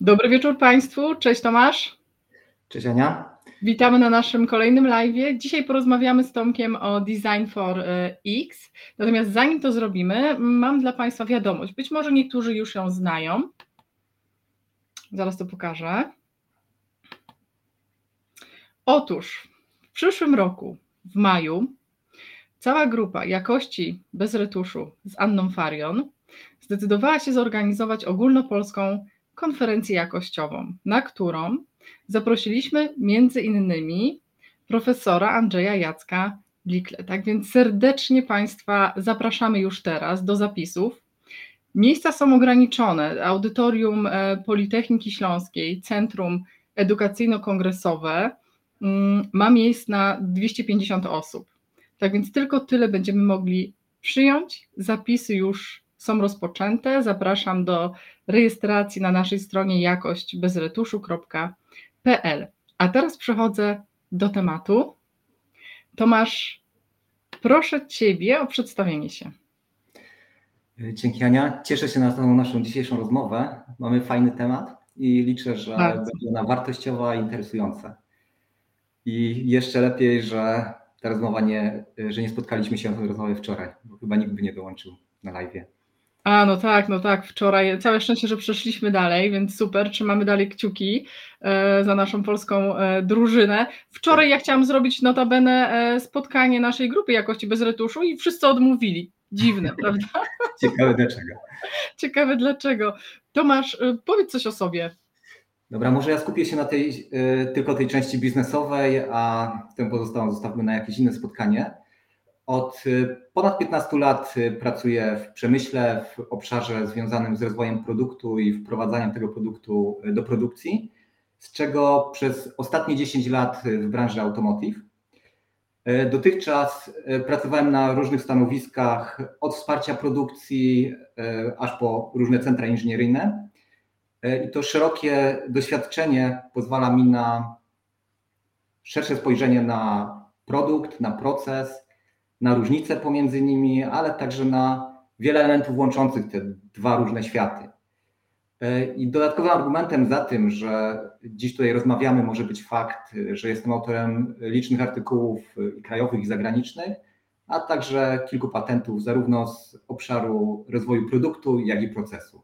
Dobry wieczór Państwu. Cześć Tomasz. Cześć Ania. Witamy na naszym kolejnym live. Dzisiaj porozmawiamy z Tomkiem o Design for e, X. Natomiast zanim to zrobimy, mam dla Państwa wiadomość. Być może niektórzy już ją znają. Zaraz to pokażę. Otóż w przyszłym roku, w maju, cała grupa jakości bez retuszu z Anną Farion zdecydowała się zorganizować ogólnopolską konferencję jakościową, na którą zaprosiliśmy między innymi profesora Andrzeja Jacka Blikle. Tak więc serdecznie Państwa zapraszamy już teraz do zapisów. Miejsca są ograniczone. Audytorium e, Politechniki Śląskiej, Centrum Edukacyjno-Kongresowe mm, ma miejsc na 250 osób. Tak więc tylko tyle będziemy mogli przyjąć. Zapisy już są rozpoczęte. Zapraszam do rejestracji na naszej stronie jakośćbezretuszu.pl. A teraz przechodzę do tematu. Tomasz, proszę Ciebie o przedstawienie się. Dzięki Ania. Cieszę się na tą naszą dzisiejszą rozmowę. Mamy fajny temat i liczę, że Bardzo. będzie ona wartościowa i interesująca. I jeszcze lepiej, że ta rozmowa nie, że nie spotkaliśmy się na tej rozmowie wczoraj, bo chyba nikt by nie dołączył na live. A, no tak, no tak, wczoraj. Całe szczęście, że przeszliśmy dalej, więc super. Trzymamy dalej kciuki e, za naszą polską e, drużynę. Wczoraj ja chciałam zrobić notabene e, spotkanie naszej grupy jakości bez retuszu i wszyscy odmówili. Dziwne, prawda? Ciekawe dlaczego. Ciekawe dlaczego. Tomasz, e, powiedz coś o sobie. Dobra, może ja skupię się na tej, e, tylko tej części biznesowej, a tę pozostałą zostawmy na jakieś inne spotkanie. Od y, ponad 15 lat y, pracuję w przemyśle w obszarze związanym z rozwojem produktu i wprowadzaniem tego produktu y, do produkcji, z czego przez ostatnie 10 lat w branży automotive. Dotychczas pracowałem na różnych stanowiskach, od wsparcia produkcji aż po różne centra inżynieryjne. I to szerokie doświadczenie pozwala mi na szersze spojrzenie na produkt, na proces, na różnice pomiędzy nimi, ale także na wiele elementów łączących te dwa różne światy. E, I dodatkowym argumentem za tym, że dziś tutaj rozmawiamy, może być fakt, że jestem autorem licznych artykułów krajowych i zagranicznych, a także kilku patentów, zarówno z obszaru rozwoju produktu, jak i procesu.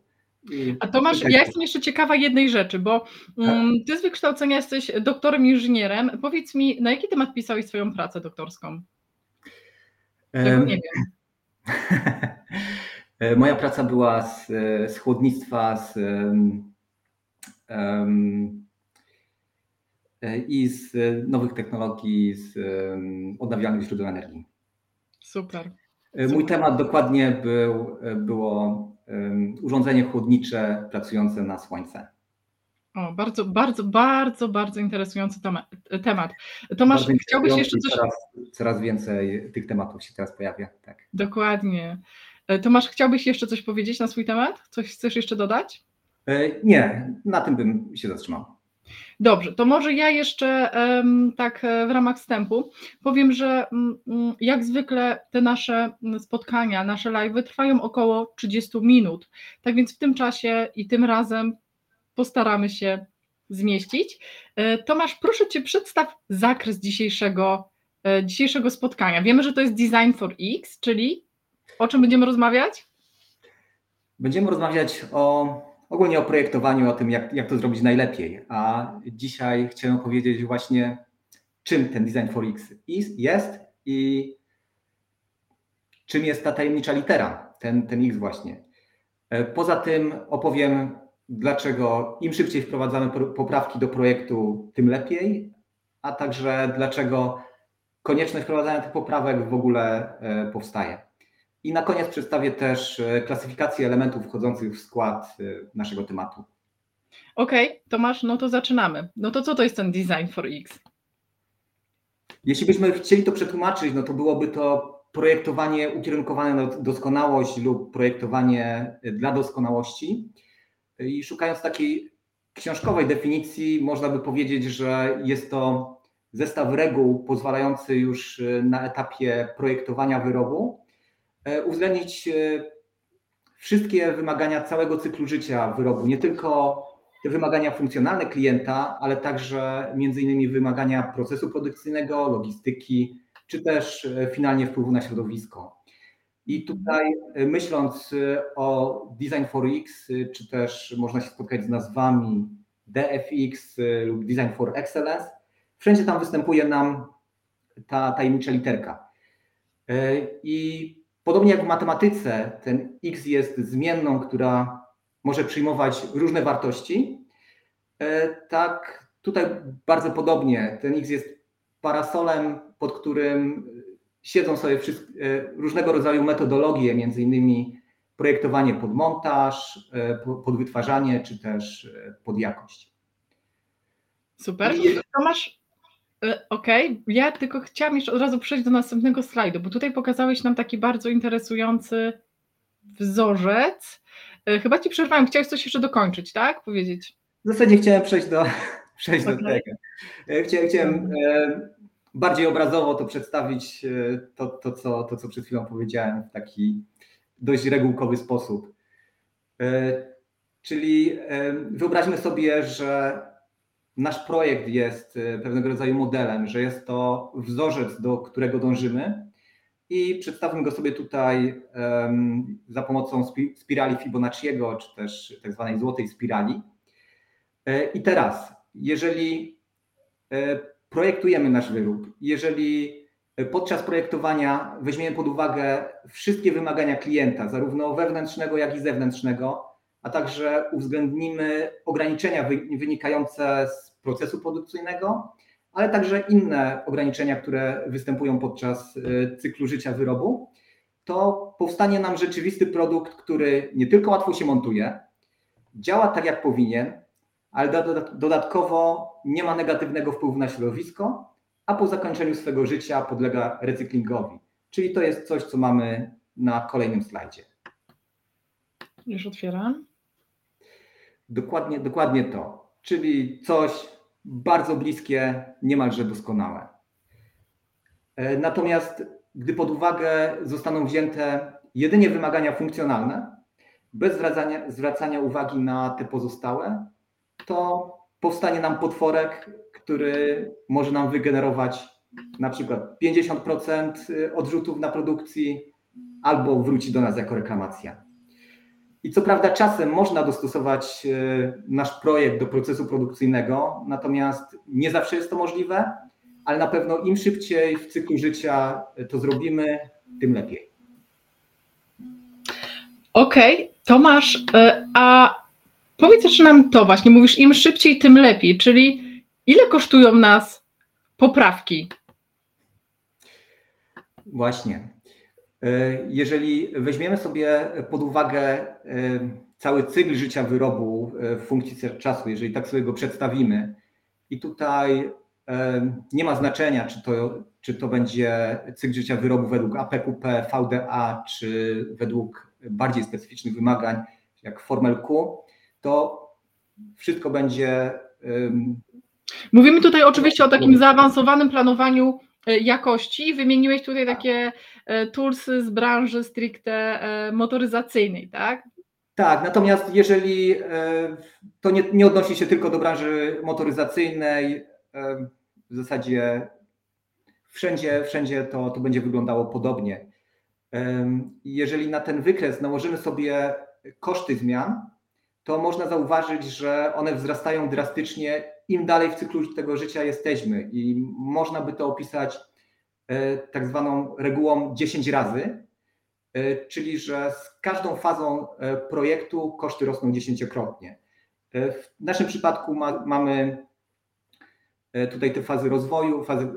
I a Tomasz, ja jestem jeszcze ciekawa jednej rzeczy, bo um, ty z wykształcenia jesteś doktorem inżynierem. Powiedz mi, na jaki temat pisałeś swoją pracę doktorską? Tego nie wiem. Moja praca była z, z chłodnictwa z, um, i z nowych technologii, z odnawialnych źródeł energii. Super. Mój Super. temat dokładnie był, było um, urządzenie chłodnicze pracujące na słońce. O, bardzo, bardzo, bardzo, bardzo interesujący temat. Tomasz, bardzo chciałbyś jeszcze coś... Coraz, coraz więcej tych tematów się teraz pojawia. Tak. Dokładnie. E, Tomasz, chciałbyś jeszcze coś powiedzieć na swój temat? Coś chcesz jeszcze dodać? E, nie, na tym bym się zatrzymał. Dobrze, to może ja jeszcze tak e, w ramach wstępu powiem, że mm, mm, jak zwykle te nasze spotkania, nasze live trwają około 30 minut. Tak więc w tym czasie i tym razem postaramy się zmieścić. E, Tomasz, proszę Cię, przedstaw zakres dzisiejszego, e, dzisiejszego spotkania. Wiemy, że to jest Design for X, czyli o czym będziemy rozmawiać? Będziemy rozmawiać o ogólnie o projektowaniu, o tym, jak, jak to zrobić najlepiej. A dzisiaj chciałem powiedzieć właśnie, czym ten Design for X jest i czym jest ta tajemnicza litera, ten, ten X właśnie. E, poza tym opowiem dlaczego im szybciej wprowadzamy poprawki do projektu, tym lepiej, a także dlaczego konieczność wprowadzania tych poprawek w ogóle e, powstaje. I na koniec przedstawię też e, klasyfikację elementów wchodzących w skład e, naszego tematu. Okej, okay, Tomasz, no to zaczynamy. No to co to jest ten Design for X? Jeśli byśmy chcieli to przetłumaczyć, no to byłoby to projektowanie ukierunkowane na doskonałość lub projektowanie dla doskonałości. I szukając takiej książkowej definicji, można by powiedzieć, że jest to zestaw reguł pozwalający już e, na etapie projektowania wyrobu e, uwzględnić e, wszystkie wymagania całego cyklu życia wyrobu, nie tylko te wymagania funkcjonalne klienta, ale także między innymi wymagania procesu produkcyjnego, logistyki, czy też e, finalnie wpływu na środowisko. I tutaj e, myśląc e, o Design for X, czy też można się spotkać z nazwami DFX lub Design for Excellence, wszędzie tam występuje nam ta tajemnicza literka. I podobnie jak w matematyce, ten X jest zmienną, która może przyjmować różne wartości, tak tutaj bardzo podobnie. Ten X jest parasolem, pod którym siedzą sobie różnego rodzaju metodologie, między innymi projektowanie pod montaż, pod wytwarzanie, czy też pod jakość. Super. Tomasz, okej, okay. ja tylko chciałam jeszcze od razu przejść do następnego slajdu, bo tutaj pokazałeś nam taki bardzo interesujący wzorzec. Chyba ci przerwałem, chciałeś coś jeszcze dokończyć, tak? Powiedzieć. W zasadzie chciałem przejść do, przejść okay. do tego. Chciałem, chciałem bardziej obrazowo to przedstawić, e, to, to, co, to co przed chwilą powiedziałem, w taki dość regułkowy sposób. E, czyli e, wyobraźmy sobie, że nasz projekt jest pewnego rodzaju modelem, że jest to wzorzec, do którego dążymy i przedstawmy go sobie tutaj za pomocą spirali Fibonacciego, czy też tak zwanej złotej spirali. I teraz, jeżeli projektujemy nasz wyrób, jeżeli podczas projektowania weźmiemy pod uwagę wszystkie wymagania klienta, zarówno wewnętrznego, jak i zewnętrznego, a także uwzględnimy ograniczenia wynikające z procesu produkcyjnego, ale także inne ograniczenia, które występują podczas e, cyklu życia wyrobu, to powstanie nam rzeczywisty produkt, który nie tylko łatwo się montuje, działa tak jak powinien, ale dodatkowo nie ma negatywnego wpływu na środowisko, a po zakończeniu swego życia podlega recyklingowi. Czyli to jest coś, co mamy na kolejnym slajdzie. Już otwieram. Dokładnie, dokładnie to. Czyli coś bardzo bliskie, niemalże doskonałe. E, natomiast gdy pod uwagę zostaną wzięte jedynie wymagania funkcjonalne, bez zwracania, zwracania uwagi na te pozostałe, to powstanie nam potworek, który może nam wygenerować na przykład 50% odrzutów na produkcji albo wróci do nas jako reklamacja. I co prawda czasem można dostosować e, nasz projekt do procesu produkcyjnego, natomiast nie zawsze jest to możliwe, ale na pewno im szybciej w cyklu życia to zrobimy, tym lepiej. Okej, okay. Tomasz, e, a Powiedz jeszcze nam to właśnie, mówisz im szybciej, tym lepiej, czyli ile kosztują nas poprawki? Właśnie. E, jeżeli weźmiemy sobie pod uwagę e, cały cykl życia wyrobu e, w funkcji czasu, jeżeli tak sobie go przedstawimy, i tutaj nie ma znaczenia, czy to, czy to będzie cykl życia wyrobu według APQP, VDA, czy według bardziej specyficznych wymagań, jak Formel Q, to wszystko będzie. Mówimy tutaj oczywiście o takim zaawansowanym planowaniu e, jakości. Wymieniłeś tutaj takie e, toolsy z branży stricte e, motoryzacyjnej, tak? Tak, natomiast jeżeli to nie, nie odnosi się tylko do branży motoryzacyjnej, w zasadzie wszędzie, wszędzie to, to będzie wyglądało podobnie. Jeżeli na ten wykres nałożymy sobie koszty zmian, to można zauważyć, że one wzrastają drastycznie im dalej w cyklu tego życia jesteśmy i można by to opisać e, tak zwaną regułą 10 razy, e, czyli że z każdą fazą e, projektu koszty rosną dziesięciokrotnie. W naszym przypadku ma, mamy tutaj te fazy rozwoju, fazy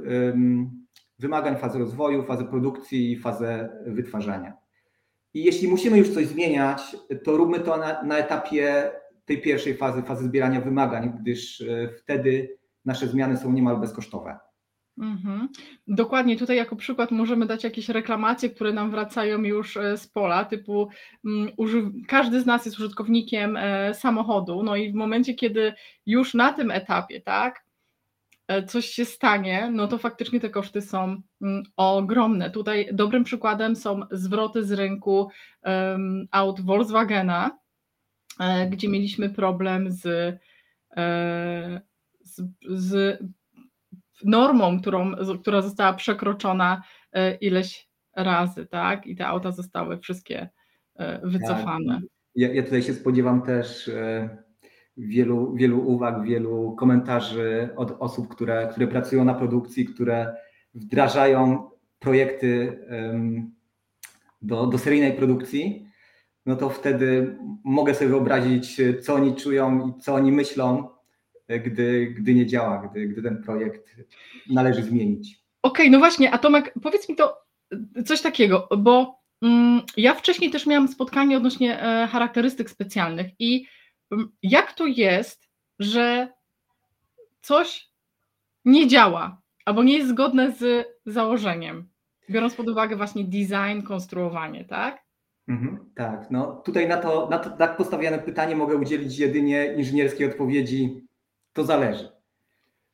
wymagań, fazę rozwoju, fazę produkcji i fazę wytwarzania. I jeśli musimy już coś zmieniać, to róbmy to na, na etapie tej pierwszej fazy, fazy zbierania wymagań, gdyż e, wtedy nasze zmiany są niemal bezkosztowe. Mhm. Dokładnie, tutaj jako przykład możemy dać jakieś reklamacje, które nam wracają już e, z pola, typu um, każdy z nas jest użytkownikiem e, samochodu, no i w momencie, kiedy już na tym etapie, tak, coś się stanie, no to faktycznie te koszty są mm, ogromne. Tutaj dobrym przykładem są zwroty z rynku aut Volkswagena, e, gdzie mieliśmy problem z e, z, z normą, którą, która została przekroczona e, ileś razy, tak? I te auta zostały wszystkie wycofane. Tak. Ja, ja tutaj się spodziewam też wielu, wielu uwag, wielu komentarzy od osób, które, które pracują na produkcji, które wdrażają projekty do, do seryjnej produkcji, no to wtedy mogę sobie wyobrazić, co oni czują i co oni myślą, gdy, gdy nie działa, gdy, gdy ten projekt należy zmienić. Okej, okay, no właśnie, a Tomek, powiedz mi to coś takiego, bo mm, ja wcześniej też miałam spotkanie odnośnie e, charakterystyk specjalnych i jak to jest, że coś nie działa albo nie jest zgodne z założeniem, biorąc pod uwagę właśnie design, konstruowanie, tak? Mhm, tak, no tutaj na to, na to tak postawione pytanie mogę udzielić jedynie inżynierskiej odpowiedzi, to zależy.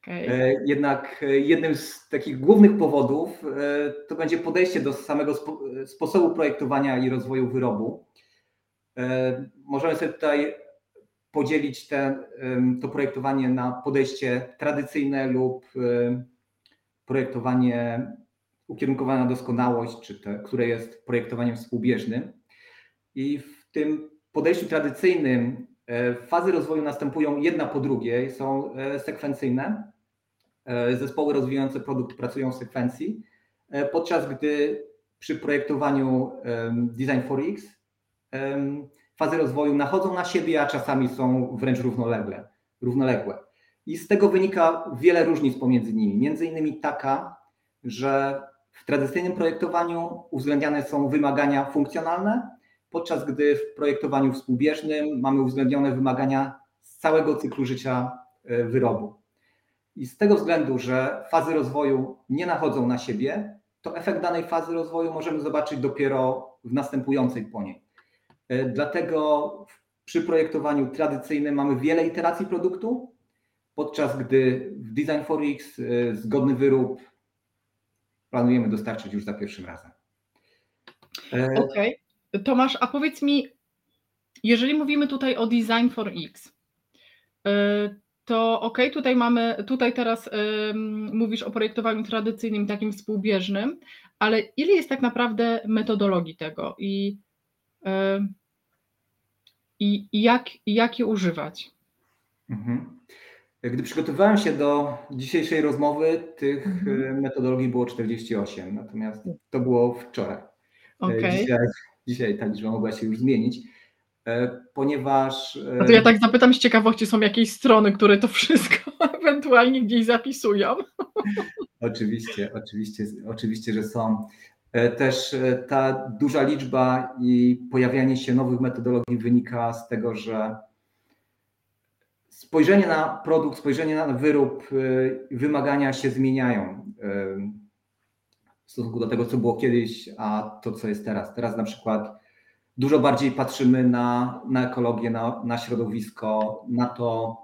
Okay. E, jednak e, jednym z takich głównych powodów e, to będzie podejście do samego sposobu projektowania i rozwoju wyrobu. Możemy sobie tutaj podzielić te, to projektowanie na podejście tradycyjne lub projektowanie ukierunkowane na doskonałość, czy te, które jest projektowaniem współbieżnym. I w tym podejściu tradycyjnym e, fazy rozwoju następują jedna po drugiej, są e, sekwencyjne. E, zespoły rozwijające produkt pracują w sekwencji, podczas gdy przy projektowaniu Design for X fazy rozwoju nachodzą na siebie, a czasami są wręcz równolegle, równoległe. I z tego wynika wiele różnic pomiędzy nimi. Między innymi taka, że w tradycyjnym projektowaniu uwzględniane są wymagania funkcjonalne, podczas gdy w projektowaniu współbieżnym mamy uwzględnione wymagania z całego cyklu życia e, wyrobu. I z tego względu, że fazy rozwoju nie nachodzą na siebie, to efekt danej fazy rozwoju możemy zobaczyć dopiero w następującej po niej. E, dlatego przy projektowaniu tradycyjnym mamy wiele iteracji produktu, podczas gdy w Design for X e, zgodny wyrób planujemy dostarczyć już za pierwszym razem. Okej. Okay. Tomasz, a powiedz mi, jeżeli mówimy tutaj o Design for X, to ok, tutaj mamy, tutaj teraz mówisz o projektowaniu tradycyjnym, takim współbieżnym, ale ile jest tak naprawdę metodologii tego i, i, i, jak, i jak je używać? Mhm. Gdy przygotowywałem się do dzisiejszej rozmowy, tych mhm. metodologii było 48, natomiast to było wczoraj. Okay. Dzisiaj, dzisiaj ta liczba mogła się już zmienić, e, ponieważ. A to ja tak zapytam z ciekawości, są jakieś strony, które to wszystko ewentualnie gdzieś zapisują? Oczywiście, oczywiście, oczywiście, że są. E, też e, ta duża liczba i pojawianie się nowych metodologii wynika z tego, że spojrzenie na produkt, spojrzenie na wyrób, wymagania się zmieniają w stosunku do tego, co było kiedyś, a to, co jest teraz. Teraz na przykład dużo bardziej patrzymy na, na ekologię, na, na środowisko, na to,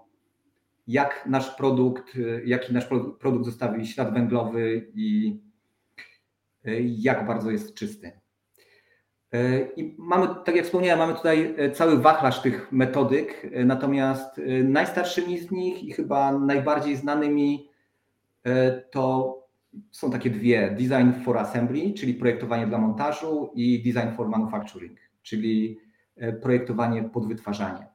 jak nasz produkt, jaki nasz produkt zostawi ślad węglowy i jak bardzo jest czysty. I mamy, tak jak wspomniałem, mamy tutaj cały wachlarz tych metodyk, natomiast najstarszymi z nich i chyba najbardziej znanymi to są takie dwie: design for assembly, czyli projektowanie dla montażu, i design for manufacturing, czyli projektowanie pod wytwarzanie.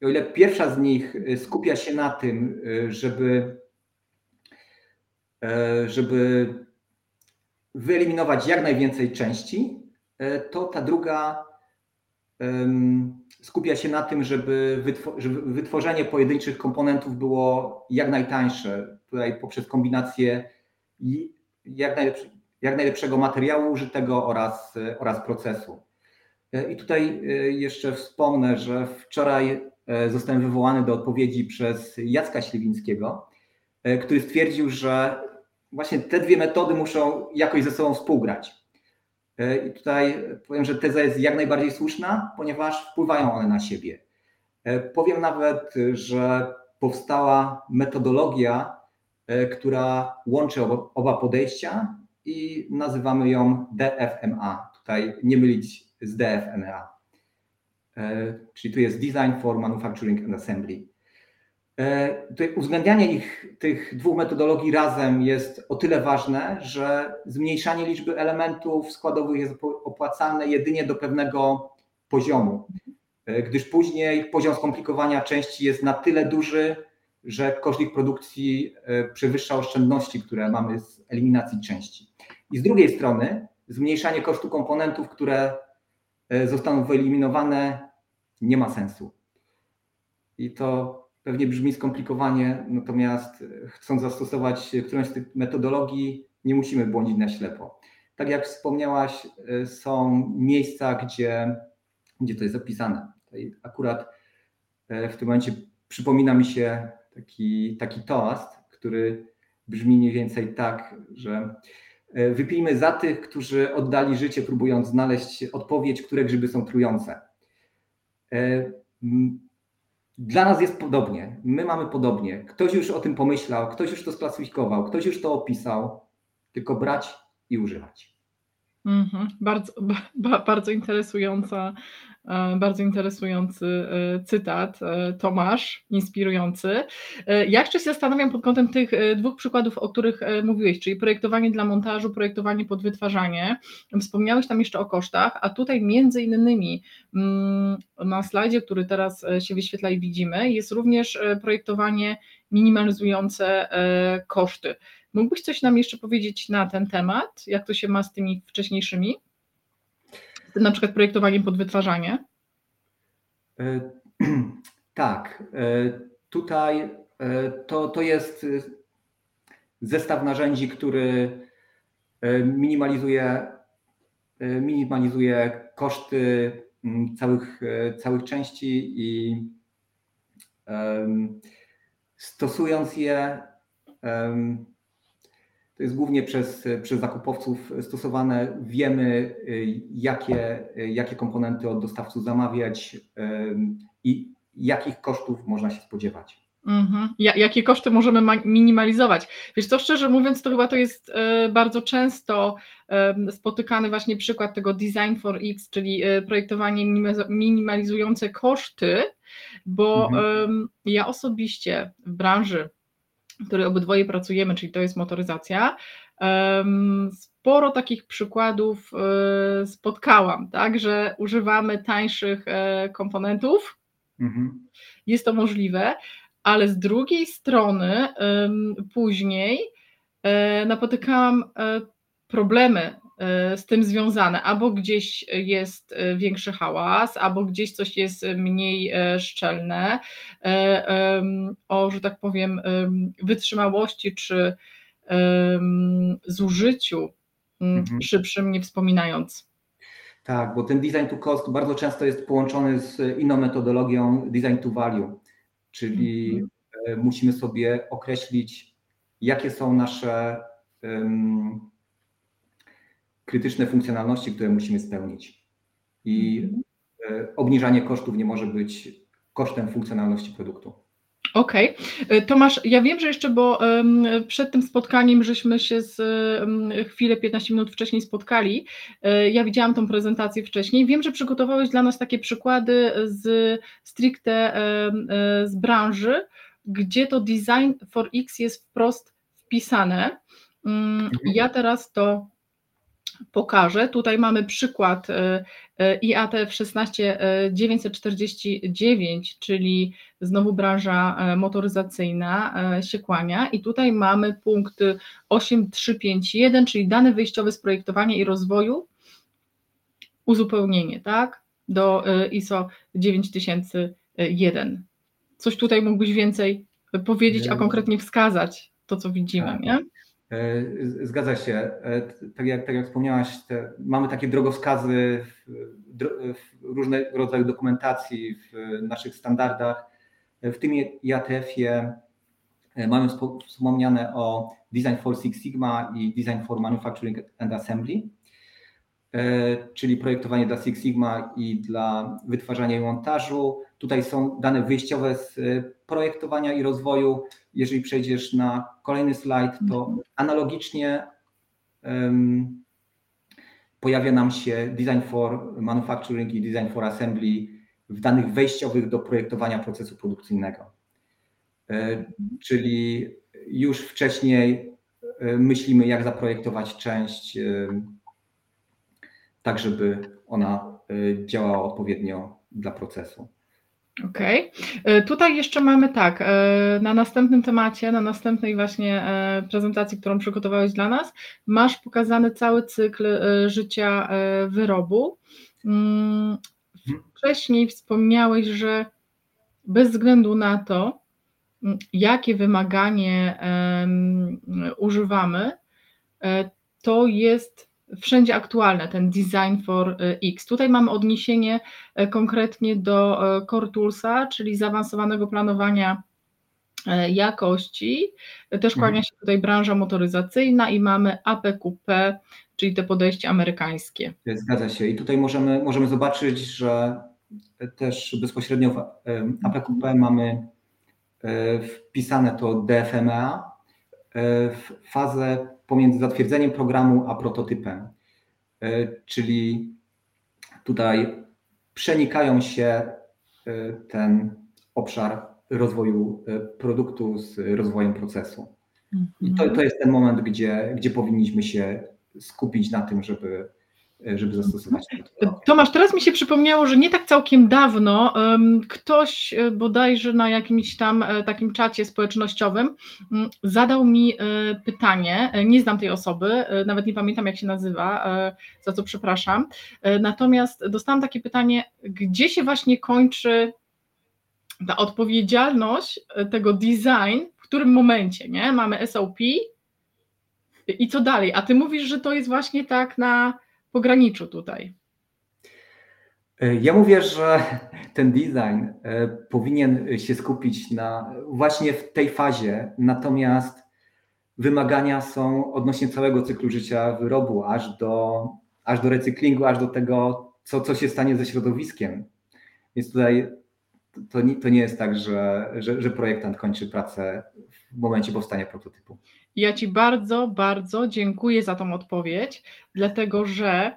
I o ile pierwsza z nich skupia się na tym, żeby, żeby wyeliminować jak najwięcej części, to ta druga skupia się na tym, żeby, wytworzenie pojedynczych komponentów było jak najtańsze. Tutaj poprzez kombinację jak, najlepszy, jak najlepszego materiału użytego oraz, oraz procesu. E, I tutaj e, jeszcze wspomnę, że wczoraj e, zostałem wywołany do odpowiedzi przez Jacka Śliwińskiego, który stwierdził, że właśnie te dwie metody muszą jakoś ze sobą współgrać. I tutaj powiem, że teza jest jak najbardziej słuszna, ponieważ wpływają one na siebie. Powiem nawet, że powstała metodologia E, która łączy oba, podejścia i nazywamy ją DFMA. Tutaj nie mylić z DFNA. E, czyli tu jest Design for Manufacturing and Assembly. E, tutaj uwzględnianie ich, tych dwóch metodologii razem jest o tyle ważne, że zmniejszanie liczby elementów składowych jest opłacalne jedynie do pewnego poziomu, e, gdyż później poziom skomplikowania części jest na tyle duży, że koszt ich produkcji e, przewyższa oszczędności, które mamy z eliminacji części. I z drugiej strony zmniejszanie kosztu komponentów, które zostaną wyeliminowane, nie ma sensu. I to pewnie brzmi skomplikowanie, natomiast chcąc zastosować którąś z tych metodologii, nie musimy błądzić na ślepo. Tak jak wspomniałaś, są miejsca, gdzie, gdzie to jest zapisane. Tutaj akurat e, w tym momencie przypomina mi się taki, taki toast, który brzmi mniej więcej tak, że e, wypijmy za tych, którzy oddali życie, próbując znaleźć odpowiedź, które grzyby są trujące. Dla nas jest podobnie. My mamy podobnie. Ktoś już o tym pomyślał, ktoś już to sklasyfikował, ktoś już to opisał, tylko brać i używać. Mhm. Bardzo, bardzo interesująca, e, bardzo interesujący e, cytat, e, Tomasz, inspirujący. Ja jeszcze się zastanawiam pod kątem tych dwóch przykładów, o których mówiłeś, czyli projektowanie dla montażu, projektowanie pod wytwarzanie. Wspomniałeś tam jeszcze o kosztach, a tutaj między innymi mm, na slajdzie, który teraz się wyświetla i widzimy, jest również projektowanie minimalizujące koszty. Mógłbyś coś nam jeszcze powiedzieć na ten temat? Jak to się ma z tymi wcześniejszymi? Na przykład projektowaniem pod wytwarzanie? E, tak. E, tutaj e, to, to jest zestaw narzędzi, który minimalizuje, minimalizuje koszty całych, całych części i stosując je to jest głównie przez, przez zakupowców stosowane. Wiemy, jakie, jakie komponenty od dostawców zamawiać i jakich kosztów można się spodziewać. Mhm. Jakie koszty możemy minimalizować? Wiesz co, szczerze mówiąc, to chyba to jest bardzo często spotykany właśnie przykład tego Design for X, czyli projektowanie minimalizujące koszty, bo mhm. ja osobiście w branży w której obydwoje pracujemy, czyli to jest motoryzacja, sporo takich przykładów e, spotkałam, tak, że używamy tańszych e, komponentów. Mhm. Jest to możliwe, ale z drugiej strony później e, napotykałam problemy z tym związane. Albo gdzieś jest e, większy hałas, albo gdzieś coś jest mniej e, szczelne, o, że tak powiem, wytrzymałości czy zużyciu mhm. szybszym nie wspominając. Tak, bo ten design to cost bardzo często jest połączony z inną metodologią design to value, czyli mhm. musimy sobie określić, jakie są nasze um, krytyczne funkcjonalności, które musimy spełnić. I mhm. e, obniżanie kosztów nie może być kosztem funkcjonalności produktu. Okej. Okay. E, Tomasz, ja wiem, że jeszcze, bo przed tym spotkaniem żeśmy się z chwilę, 15 minut wcześniej spotkali. E, ja widziałam tą prezentację wcześniej. Wiem, że przygotowałeś dla nas takie przykłady z stricte z branży, gdzie to design for X jest wprost wpisane. Mm, mhm. Ja teraz to pokażę. Tutaj mamy przykład e, e, IATF 16949, czyli znowu branża e, motoryzacyjna, siekłania i tutaj mamy punkt 8351, czyli dane wyjściowe z projektowania i rozwoju, uzupełnienie, tak, do ISO 9001. Coś tutaj mógłbyś więcej powiedzieć, a konkretnie wskazać to, co widzimy, tak. nie? E, zgadza się. E, tak jak, tak jak wspomniałaś, te, mamy takie drogowskazy w, w różnego rodzaju dokumentacji, w naszych standardach. W tym IATF-ie e, mamy wspomniane o Design for Six Sigma i Design for Manufacturing and Assembly, czyli projektowanie dla Six Sigma i dla wytwarzania i montażu. Tutaj są dane wyjściowe z projektowania i rozwoju. Jeżeli przejdziesz na kolejny slajd, to analogicznie um, pojawia nam się Design for Manufacturing i Design for Assembly w danych wejściowych do projektowania procesu produkcyjnego. czyli już wcześniej myślimy, jak zaprojektować część, tak żeby ona działała odpowiednio dla procesu. Okej. Okay. Tutaj jeszcze mamy tak, e, na następnym temacie, na następnej właśnie e, prezentacji, którą przygotowałeś dla nas, masz pokazany cały cykl e, życia wyrobu. Mm, wcześniej wspomniałeś, że bez względu na to, mm, jakie wymaganie używamy, to jest wszędzie aktualne, ten Design for y, X. Tutaj mamy odniesienie e, konkretnie do e, Core Toolsa, czyli zaawansowanego planowania jakości. Też mhm. kłania się tutaj branża motoryzacyjna i mamy APQP, czyli te podejście amerykańskie. Zgadza się. I tutaj możemy, możemy zobaczyć, że też bezpośrednio w APQP mamy wpisane to DFMA, fazę pomiędzy zatwierdzeniem programu a prototypem. E, czyli tutaj przenikają się e, ten obszar rozwoju e, produktu z rozwojem procesu. I to, to jest ten moment, gdzie, gdzie powinniśmy się skupić na tym, żeby żeby zastosować. Tomasz, teraz mi się przypomniało, że nie tak całkiem dawno ktoś e, bodajże na jakimś tam e, takim czacie społecznościowym mm, zadał mi e, pytanie, nie znam tej osoby, nawet nie pamiętam jak się nazywa, za co przepraszam, natomiast dostałam takie pytanie, gdzie się właśnie kończy ta odpowiedzialność tego design, w którym momencie, nie? Mamy SOP i co dalej? A ty mówisz, że to jest właśnie tak na pograniczu tutaj? E, ja mówię, że ten design e, powinien się skupić na właśnie w tej fazie, natomiast wymagania są odnośnie całego cyklu życia wyrobu, aż do, aż do recyklingu, aż do tego, co, co się stanie ze środowiskiem. Więc tutaj to nie, to nie jest tak, że, że, że projektant kończy pracę w momencie powstania prototypu. Ja Ci bardzo, bardzo dziękuję za tą odpowiedź, dlatego że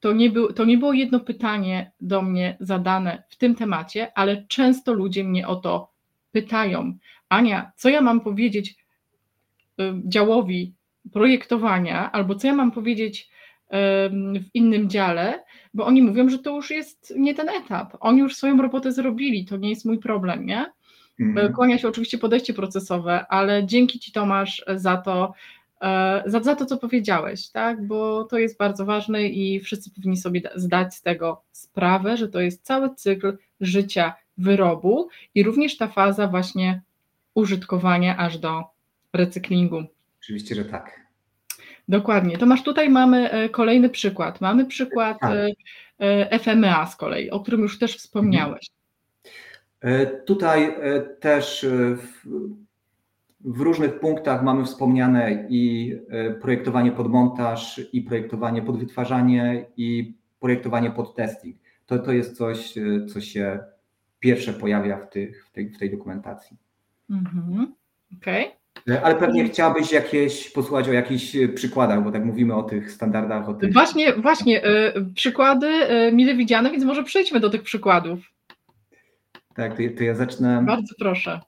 to nie, był, to nie było jedno pytanie do mnie zadane w tym temacie, ale często ludzie mnie o to pytają. Ania, co ja mam powiedzieć y, działowi projektowania, albo co ja mam powiedzieć w innym dziale, bo oni mówią, że to już jest nie ten etap. Oni już swoją robotę zrobili, to nie jest mój problem, nie? Mhm. Kłania się oczywiście podejście procesowe, ale dzięki Ci Tomasz za to, e, za, za to, co powiedziałeś, tak? bo to jest bardzo ważne i wszyscy powinni sobie zdać z tego sprawę, że to jest cały cykl życia wyrobu i również ta faza właśnie użytkowania aż do recyklingu. Oczywiście, że tak. Dokładnie. Tomasz, tutaj mamy e, kolejny przykład. Mamy przykład tak. E, FMA z kolei, o którym już też wspomniałeś. E, tutaj e, też e, w, w, różnych punktach mamy wspomniane i projektowanie pod montaż, i projektowanie pod wytwarzanie, i projektowanie pod testing. To, to jest coś, co się pierwsze pojawia w, tych, w, tej, w tej dokumentacji. Mhm. Okej. Okay. Ale pewnie chciałabyś jakieś posłuchać o jakichś przykładach, bo tak mówimy o tych standardach. O tych... Właśnie, właśnie, przykłady mile widziane, więc może przejdźmy do tych przykładów. Tak, to, to ja zacznę. Bardzo proszę.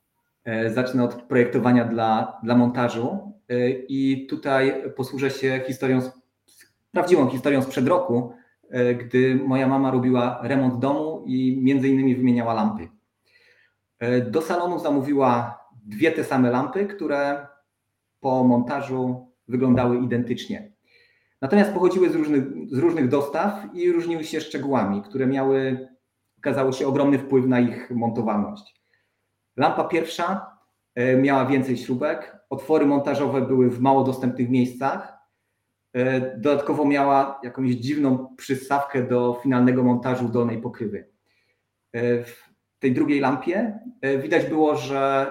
E, zacznę od projektowania dla, dla montażu e, i tutaj posłużę się historią, prawdziwą historią sprzed roku, e, gdy moja mama robiła remont domu i między innymi wymieniała lampy. Do salonu zamówiła dwie te same lampy, które po montażu wyglądały identycznie. Natomiast pochodziły z różnych, z różnych dostaw i różniły się szczegółami, które miały okazało się ogromny wpływ na ich montowalność. Lampa pierwsza e, miała więcej śrubek, otwory montażowe były w mało dostępnych miejscach. E, dodatkowo miała jakąś dziwną przystawkę do finalnego montażu dolnej pokrywy. E, w tej drugiej lampie widać było, że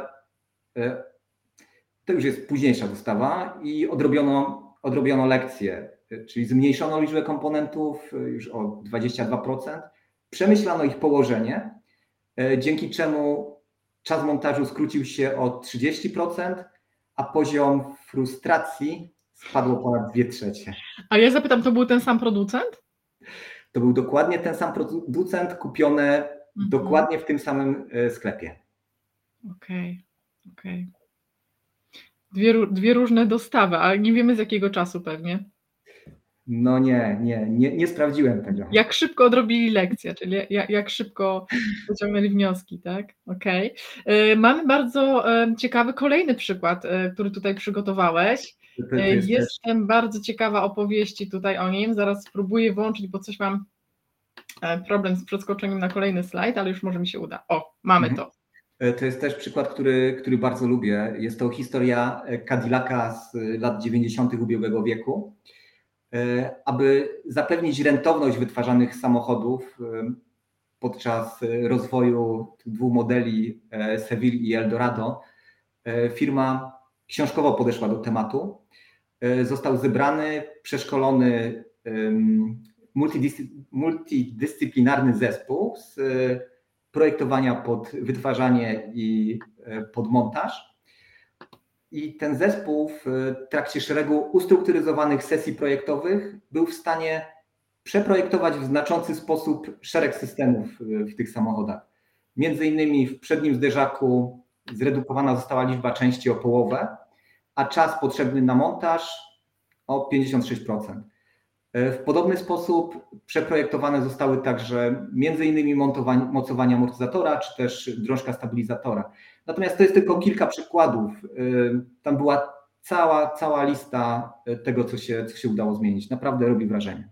to już jest późniejsza dostawa i odrobiono, odrobiono lekcję, czyli zmniejszono liczbę komponentów już o 22%, Przemyślano ich położenie, dzięki czemu czas montażu skrócił się o 30%, a poziom frustracji spadło ponad 2 trzecie. A ja zapytam, to był ten sam producent? To był dokładnie ten sam producent, kupione mhm. dokładnie w tym samym sklepie. Okej. Okay. Okej. Dwie, ró- dwie różne dostawy, ale nie wiemy z jakiego czasu pewnie. No nie, nie, nie, nie sprawdziłem tego. Jak szybko odrobili lekcję, czyli jak, jak szybko wyciągnęli wnioski, tak? Okej. Y, Mamy bardzo e, ciekawy kolejny przykład, e, który tutaj przygotowałeś. To- to E, jest też- Jestem bardzo ciekawa opowieści tutaj o nim. Zaraz spróbuję włączyć, bo coś mam e, problem z przeskoczeniem na kolejny slajd, ale już może mi się uda. O, mamy Mhm. to. E, To jest też przykład, który, który bardzo lubię. Jest to historia e, Cadillaca z e, lat 90. ubiegłego wieku. Aby zapewnić rentowność wytwarzanych samochodów podczas rozwoju tych dwóch modeli Seville i Eldorado, firma książkowo podeszła do tematu. Został zebrany, przeszkolony multidyscyplinarny zespół z projektowania pod wytwarzanie i e, pod montaż. I ten zespół w e, trakcie szeregu ustrukturyzowanych sesji projektowych był w stanie przeprojektować w znaczący sposób szereg systemów w tych samochodach. Między innymi w przednim zderzaku zredukowana została liczba części o połowę, a czas potrzebny na montaż o 56%. E, W podobny sposób przeprojektowane zostały także między innymi montowanie, mocowanie amortyzatora czy też drążka stabilizatora. Natomiast to jest tylko kilka przykładów. E, Tam była cała, cała lista e, tego, co się, co się udało zmienić. Naprawdę robi wrażenie.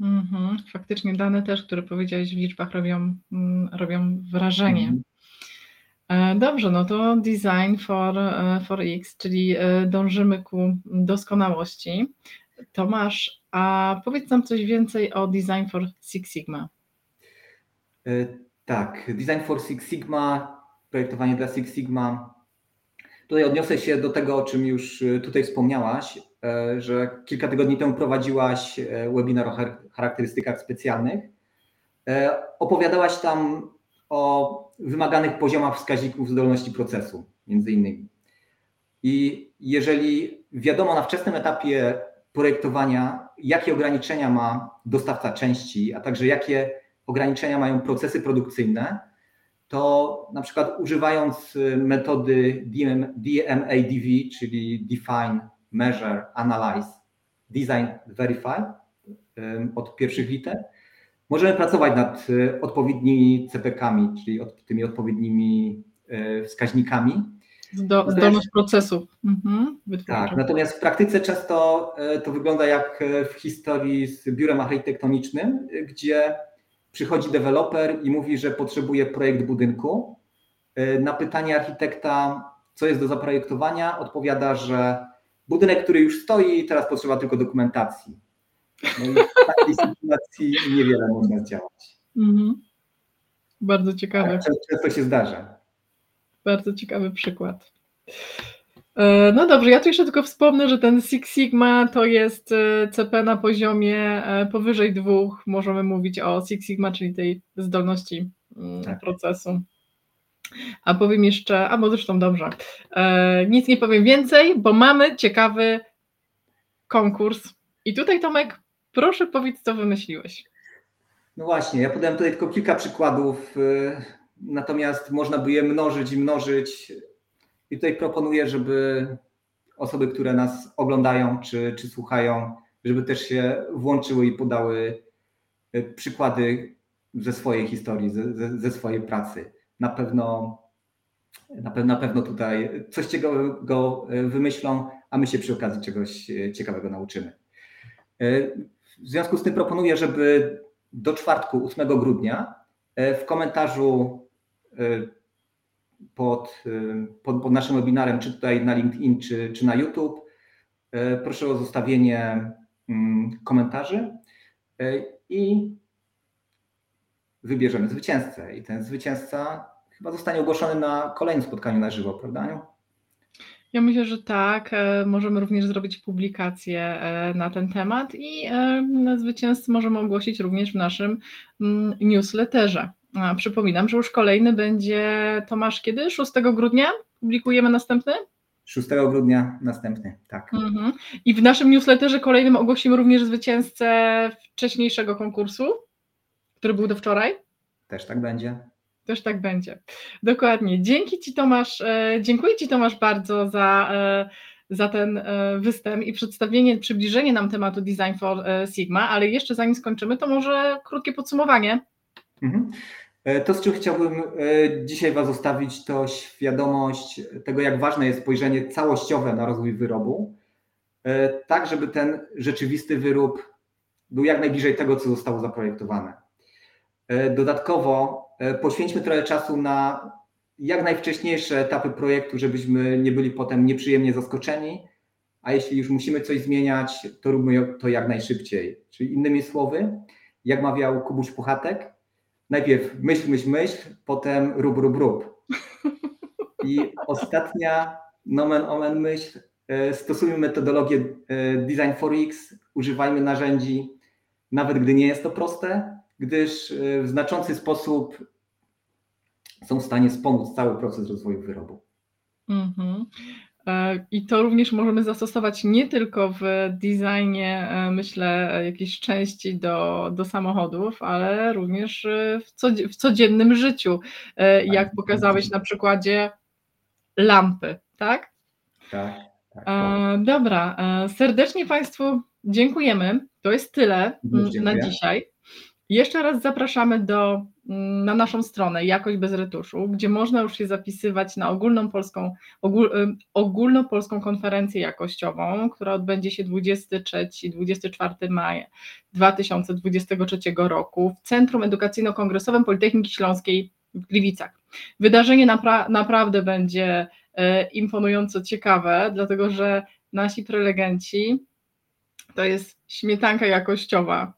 Mhm. Faktycznie dane też, które powiedziałeś w liczbach robią, mm, robią wrażenie. Mhm. E, Dobrze, no to design for, for X, czyli dążymy ku doskonałości. Tomasz, a powiedz nam coś więcej o design for Six Sigma. E, Tak, Design for Six Sigma, projektowanie dla Six Sigma. Tutaj odniosę się do tego, o czym już e, tutaj wspomniałaś, e, że kilka tygodni temu prowadziłaś webinar o char- charakterystykach specjalnych. Opowiadałaś tam o wymaganych poziomach wskaźników zdolności procesu, między innymi. I jeżeli wiadomo na wczesnym etapie projektowania, jakie ograniczenia ma dostawca części, a także jakie ograniczenia mają procesy produkcyjne, to na przykład używając y, metody DM, DMADV, czyli Define, Measure, Analyze, Design, Verify od pierwszych liter, możemy pracować nad y, odpowiednimi CPK-ami, czyli tymi odpowiednimi y, wskaźnikami. Zdo, zdolność procesu. Mhm. Tak, natomiast w praktyce często e, to wygląda jak e, w historii z biurem architektonicznym, e, gdzie przychodzi deweloper i mówi, że potrzebuje projekt budynku. Na pytanie architekta, co jest do zaprojektowania, odpowiada, że budynek, który już stoi, teraz potrzeba tylko dokumentacji. No i w takiej sytuacji niewiele można zdziałać. Mhm. Bardzo ciekawe. Często często się zdarza. Bardzo ciekawy przykład. E, No dobrze, ja tu jeszcze tylko wspomnę, że ten Six Sigma to jest e, CP na poziomie e, powyżej dwóch. Możemy mówić o Six Sigma, czyli tej zdolności mm, Tak. procesu. A powiem jeszcze, a bo zresztą dobrze, nic nie powiem więcej, bo mamy ciekawy konkurs. I tutaj Tomek, proszę powiedz, co wymyśliłeś. No właśnie, ja podałem tutaj tylko kilka przykładów, y, natomiast można by je mnożyć i mnożyć. I tutaj proponuję, żeby osoby, które nas oglądają czy, czy słuchają, żeby też się włączyły i podały y, przykłady ze swojej historii, ze, ze, swojej pracy. Na pewno, na, pe, na pewno tutaj coś ciekawego y, wymyślą, a my się przy okazji czegoś y, ciekawego nauczymy. W związku z tym proponuję, żeby do czwartku, 8 grudnia, e, w komentarzu e, pod, e, pod, pod naszym webinarem, czy tutaj na LinkedIn, czy, czy na YouTube, e, proszę o zostawienie mm, komentarzy i wybierzemy zwycięzcę. I ten zwycięzca chyba zostanie ogłoszony na kolejnym spotkaniu na żywo, prawda? Aniu? Ja myślę, że tak. E, Możemy również zrobić publikację e, na ten temat i e, zwycięzcę możemy ogłosić również w naszym mm, newsletterze. Przypominam, że już kolejny będzie Tomasz kiedy? 6 grudnia publikujemy następny? 6 grudnia następny, tak. Mhm. I w naszym newsletterze kolejnym ogłosimy również zwycięzcę wcześniejszego konkursu, który był do wczoraj. Też tak będzie. też tak będzie. Dokładnie. Dzięki Ci Tomasz, e, dziękuję Ci Tomasz bardzo za, e, za ten e, występ i przedstawienie, przybliżenie nam tematu Design for Sigma, ale jeszcze zanim skończymy, to może krótkie podsumowanie. Mhm. To, z czym chciałbym dzisiaj Was zostawić, to świadomość tego, jak ważne jest spojrzenie całościowe na rozwój wyrobu, tak żeby ten rzeczywisty wyrób był jak najbliżej tego, co zostało zaprojektowane. Dodatkowo E, poświęćmy trochę czasu na jak najwcześniejsze etapy projektu, żebyśmy nie byli potem nieprzyjemnie zaskoczeni, a jeśli już musimy coś zmieniać, to róbmy to jak najszybciej. Czyli innymi słowy, jak mawiał Kubuś Puchatek, najpierw myśl, myśl, myśl, potem rób, rób, rób. I ostatnia nomen omen myśl, e, stosujmy metodologię e, Design for X, używajmy narzędzi, nawet gdy nie jest to proste, gdyż e, w znaczący sposób są w stanie wspomóc cały proces rozwoju wyrobu. Mhm. E, I to również możemy zastosować nie tylko w designie, e, myślę, jakiejś części do, do samochodów, ale również w, w codziennym życiu, jak tak, pokazałeś na przykładzie lampy, tak? Tak. tak, tak. Dobra, serdecznie Państwu dziękujemy. To jest tyle na dzisiaj. Jeszcze raz zapraszamy do, mm, na naszą stronę Jakość bez retuszu, gdzie można już się zapisywać na ogólną polską, ogól, ogólnopolską konferencję jakościową, która odbędzie się 23-24 maja 2023 roku w Centrum Edukacyjno-Kongresowym Politechniki Śląskiej w Gliwicach. Wydarzenie napra naprawdę będzie e, imponująco ciekawe, dlatego że nasi prelegenci to jest śmietanka jakościowa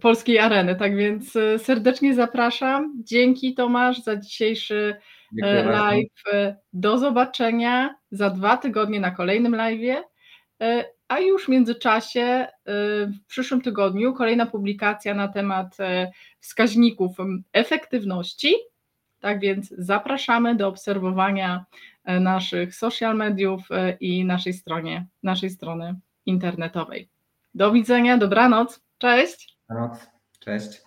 polskiej areny. Tak więc e, serdecznie zapraszam. Dzięki Tomasz za dzisiejszy e, Dziękuję live. Bardzo. Do zobaczenia za dwa tygodnie na kolejnym live. A już w międzyczasie w przyszłym tygodniu kolejna publikacja na temat wskaźników efektywności. Tak więc zapraszamy do obserwowania naszych social mediów i naszej stronie, naszej strony internetowej. Do widzenia, dobranoc. Cześć. Cześć.